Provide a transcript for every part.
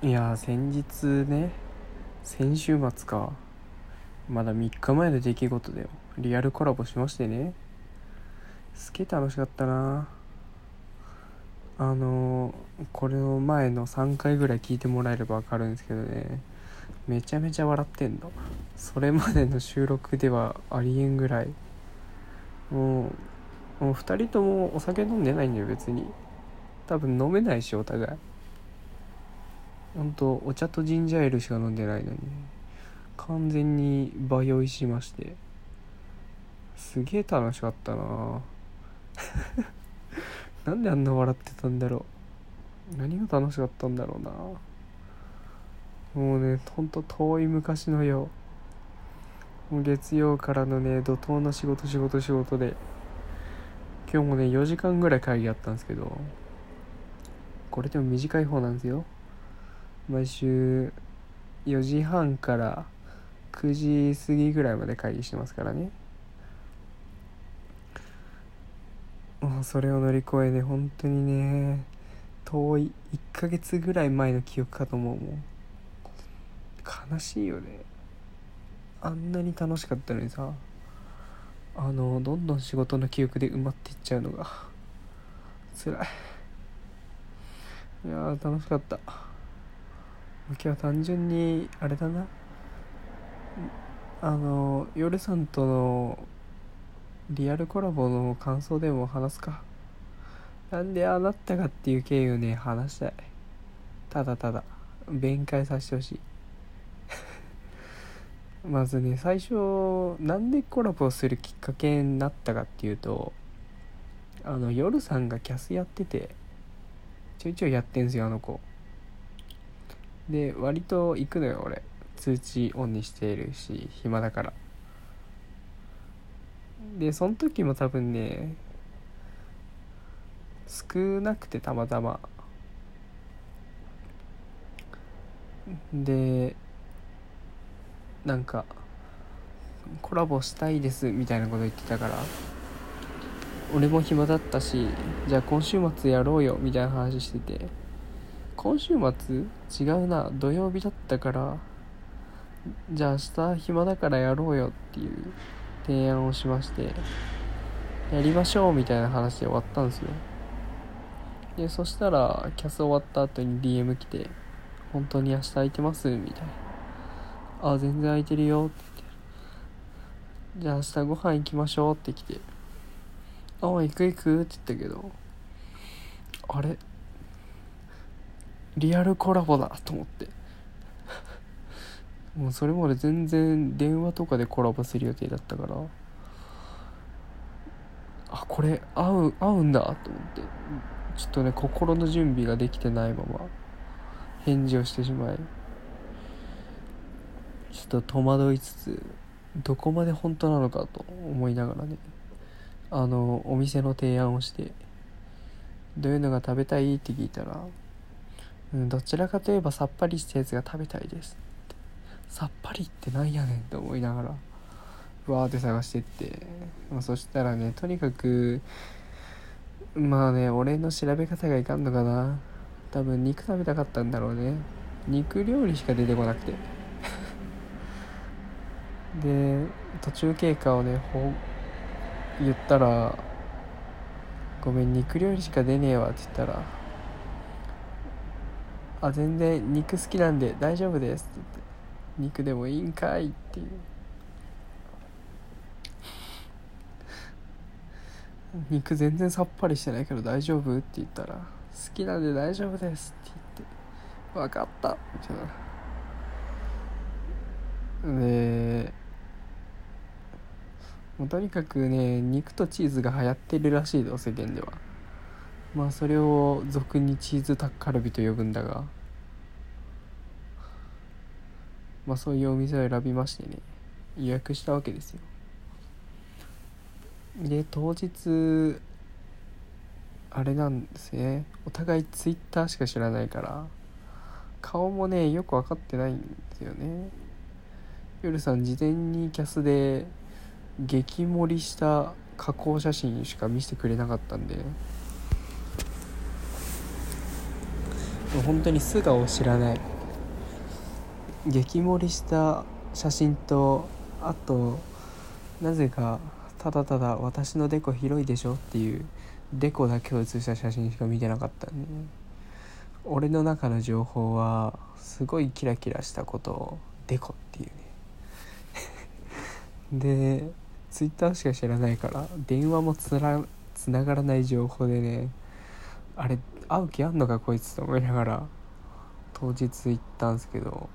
いやー先日ね先週末かまだ3日前の出来事だよ。リアルコラボしましてね。すげえ楽しかったな。あのこれの前の3回ぐらい聞いてもらえれば分かるんですけどね。めちゃめちゃ笑ってんの。それまでの収録ではありえんぐらい。もうもう2人ともお酒飲んでないんだよ別に。多分飲めないしお互い。ほんとお茶とジンジャーエールしか飲んでないのに完全に場酔いしまして。すげえ楽しかったな。なんであんな笑ってたんだろう。何が楽しかったんだろうな。もうねほんと遠い昔のよもう月曜からのね怒涛の仕事仕事仕事で。今日もね4時間ぐらい会議あったんですけどこれでも短い方なんですよ。毎週4時半から9時過ぎぐらいまで会議してますからね。もうそれを乗り越えね本当にね遠い1ヶ月ぐらい前の記憶かと思う。もん悲しいよね。あんなに楽しかったのにさあのどんどん仕事の記憶で埋まっていっちゃうのが辛い。いやー楽しかった。今日は単純にあれだな。あの夜さんとのリアルコラボの感想でも話すか。なんでああなったかっていう経緯をね話したい。ただただ弁解させてほしい。まずね最初なんでコラボするきっかけになったかっていうとあの夜さんがキャスやっててちょいちょいやってんすよあの子。で割と行くのよ俺。通知オンにしているし暇だから。でその時も多分ね少なくてたまたま。でなんかコラボしたいですみたいなこと言ってたから俺も暇だったしじゃあ今週末やろうよみたいな話してて。今週末違うな土曜日だったからじゃあ明日暇だからやろうよっていう提案をしましてやりましょうみたいな話で終わったんですよ。でそしたらキャス終わった後に DM 来て「本当に明日空いてます?」みたいな「あ全然空いてるよ」って言って「じゃあ明日ご飯行きましょう」って来て「あ行く行く」って言ったけどあれ？リアルコラボだと思って。もうそれまで全然電話とかでコラボする予定だったから。あこれ合う合うんだと思って。ちょっとね心の準備ができてないまま返事をしてしまい。ちょっと戸惑いつつどこまで本当なのかと思いながらね。あのお店の提案をしてどういうのが食べたいって聞いたらうん、どちらかといえばさっぱりしたやつが食べたいです。さっぱりってなんやねんと思いながらわーって探してって、まあ、そしたらねとにかくまあね俺の調べ方がいかんのかな。多分肉食べたかったんだろうね。肉料理しか出てこなくて。で途中経過をねほ言ったら「ごめん肉料理しか出ねえわ」って言ったらあ全然肉好きなんで大丈夫ですって言って。肉でもいいんかいっていう。肉全然さっぱりしてないけど大丈夫って言ったら好きなんで大丈夫ですって言って。分かったみたいなでもうとにかくね肉とチーズが流行ってるらしいぞ世間では。まあそれを俗にチーズタッカルビと呼ぶんだが。まあそういうお店を選びましてね。予約したわけですよ。で当日あれなんですね。お互いツイッターしか知らないから顔もねよく分かってないんですよね。夜さん事前にキャスで激盛りした加工写真しか見せてくれなかったんで。本当に素顔を知らない。激盛りした写真とあとなぜかただただ私のデコ広いでしょっていうデコだけを写した写真しか見てなかったんで、ね、俺の中の情報はすごいキラキラしたことをデコっていうね。でツイッターしか知らないから電話もつらつながらない情報でねあれ会う気あんのかこいつと思いながら当日行ったんですけど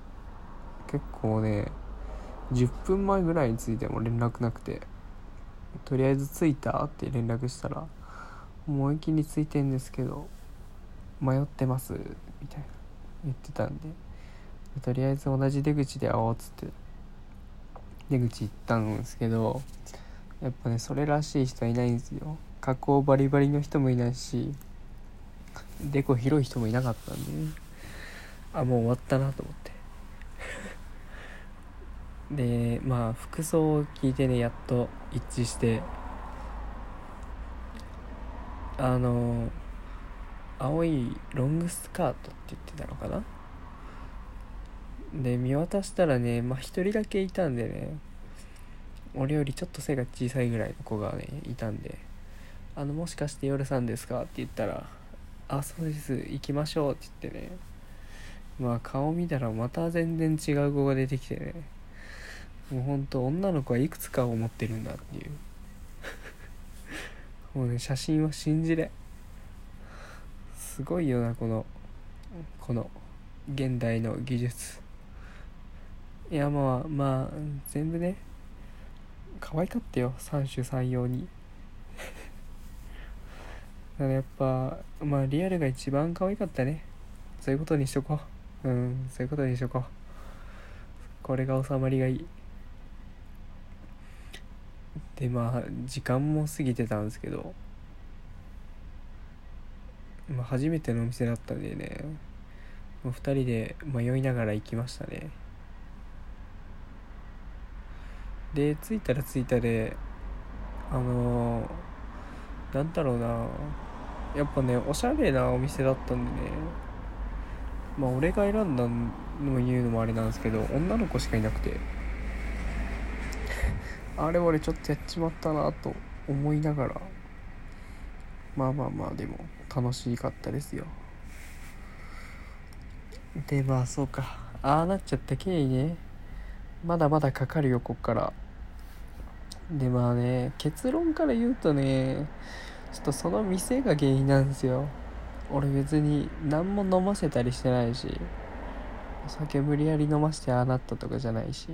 結構ね10分前ぐらいについても連絡なくてとりあえず着いたって連絡したらもう駅に着いてんですけど迷ってますみたいな言ってたんでとりあえず同じ出口で会おうっつって出口行ったんですけどやっぱねそれらしい人はいないんですよ。加工バリバリの人もいないしデコ広い人もいなかったんで、ね、あもう終わったなと思って。でまあ服装を聞いてねやっと一致して。あの青いロングスカートって言ってたのかな？で見渡したらねまあ一人だけいたんでね。俺よりちょっと背が小さいぐらいの子がねいたんで「あのもしかして夜さんですか?」って言ったら「あそうです行きましょう」って言ってね。まあ顔見たらまた全然違う子が出てきてね。もうほんと女の子はいくつかを持ってるんだっていう。もうね写真は信じれすごいよなこのこの現代の技術。いやまあまあ全部ね可愛かったよ。三種三様に。だからやっぱまあリアルが一番可愛かったね。そういうことにしとこう。うんそういうことにしとこう。これが収まりがいい。でまあ時間も過ぎてたんですけど、まあ、初めてのお店だったんでね。2人で迷いながら行きましたね。で着いたら着いたであのー、なんだろうな。やっぱねおしゃれなお店だったんでね。まあ俺が選んだの言うのもあれなんですけど女の子しかいなくて。あれ俺ちょっとやっちまったなと思いながら。まあまあまあでも楽しかったですよ。でまあそうか。ああなっちゃった経緯ね。まだまだかかるよこっから。でまあね結論から言うとねちょっとその店が原因なんですよ。俺別に何も飲ませたりしてないしお酒無理やり飲ませてああなったとかじゃないし。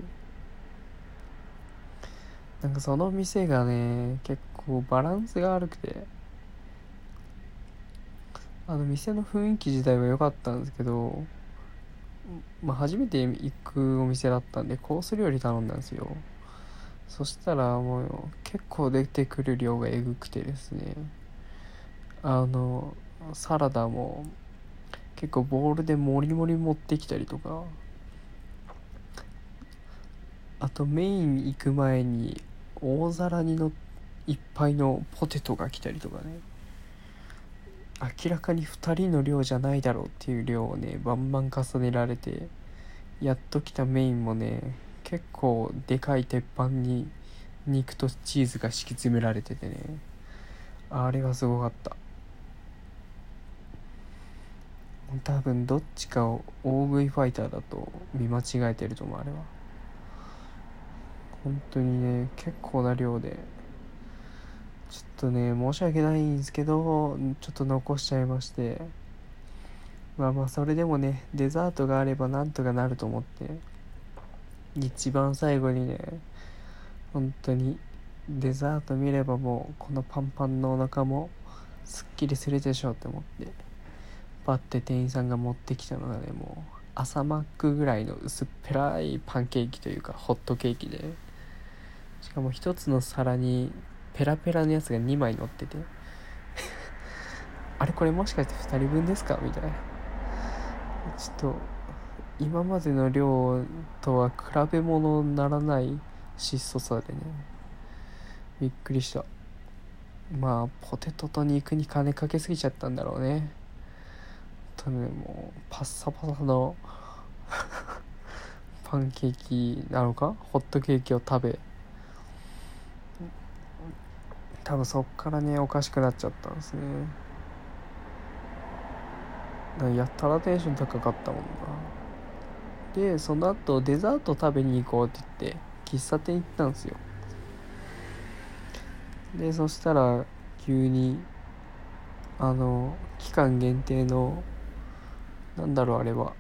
なんかその店がね結構バランスが悪くてあの店の雰囲気自体は良かったんですけどまあ初めて行くお店だったんでコース料理頼んだんですよ。そしたらもう結構出てくる量がえぐくてですね。あのサラダも結構ボウルでモリモリ持ってきたりとか。あとメイン行く前に大皿にのいっぱいのポテトが来たりとかね。明らかに2人の量じゃないだろうっていう量をねバンバン重ねられてやっと来たメインもね結構でかい鉄板に肉とチーズが敷き詰められててね。あれはすごかった。多分どっちかを大食いファイターだと見間違えてると思うあれは。本当にね結構な量で。ちょっとね申し訳ないんですけどちょっと残しちゃいまして。まあまあそれでもねデザートがあればなんとかなると思って。一番最後にね本当にデザート見ればもうこのパンパンのお腹もすっきりするでしょうって思ってパッて店員さんが持ってきたのがねもう朝マックぐらいの薄っぺらいパンケーキというかホットケーキでしかも一つの皿にペラペラのやつが2枚乗ってて あれこれもしかして2人分ですか？みたいな。ちょっと今までの量とは比べ物にならない質素さでね。びっくりした。まあポテトと肉に金かけすぎちゃったんだろうね。とねもうパッサパサの パンケーキなのか？ホットケーキを食べ。多分そっからねおかしくなっちゃったんですね。やったらテンション高かったもんな。でその後デザート食べに行こうって言って喫茶店行ったんですよ。でそしたら急にあの期間限定のなんだろうあれは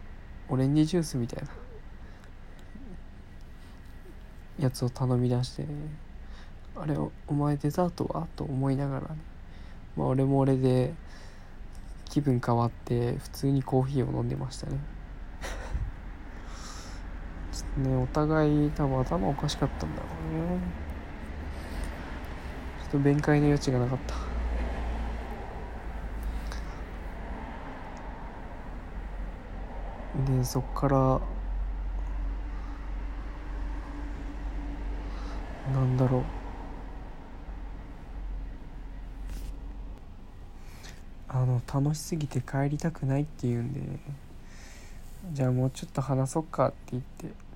オレンジジュースみたいなやつを頼み出してねあれおお前デザートは？と思いながらね。まあ俺も俺で気分変わって普通にコーヒーを飲んでましたね。ねお互い多分頭おかしかったんだろうね。ちょっと弁解の余地がなかった。でそっからなんだろう。あの楽しすぎて帰りたくないって言うんでじゃあもうちょっと話そうかって言って。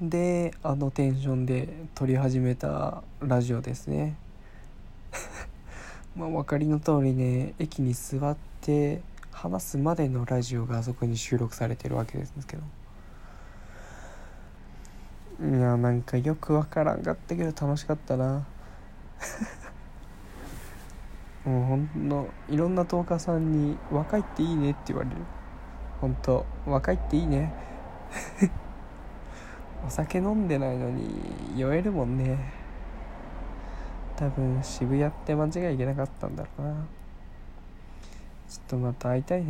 であのテンションで撮り始めたラジオですね。まあ分かりの通りね駅に座って話すまでのラジオがあそこに収録されてるわけですけど。いやなんかよくわからんかったけど楽しかったな。もうほんのいろんなトーカーさんに「若いっていいね」って言われる。ほんと若いっていいね お酒飲んでないのに酔えるもんね。多分渋谷って間違いいけなかったんだろうな。ちょっとまた会いたいな。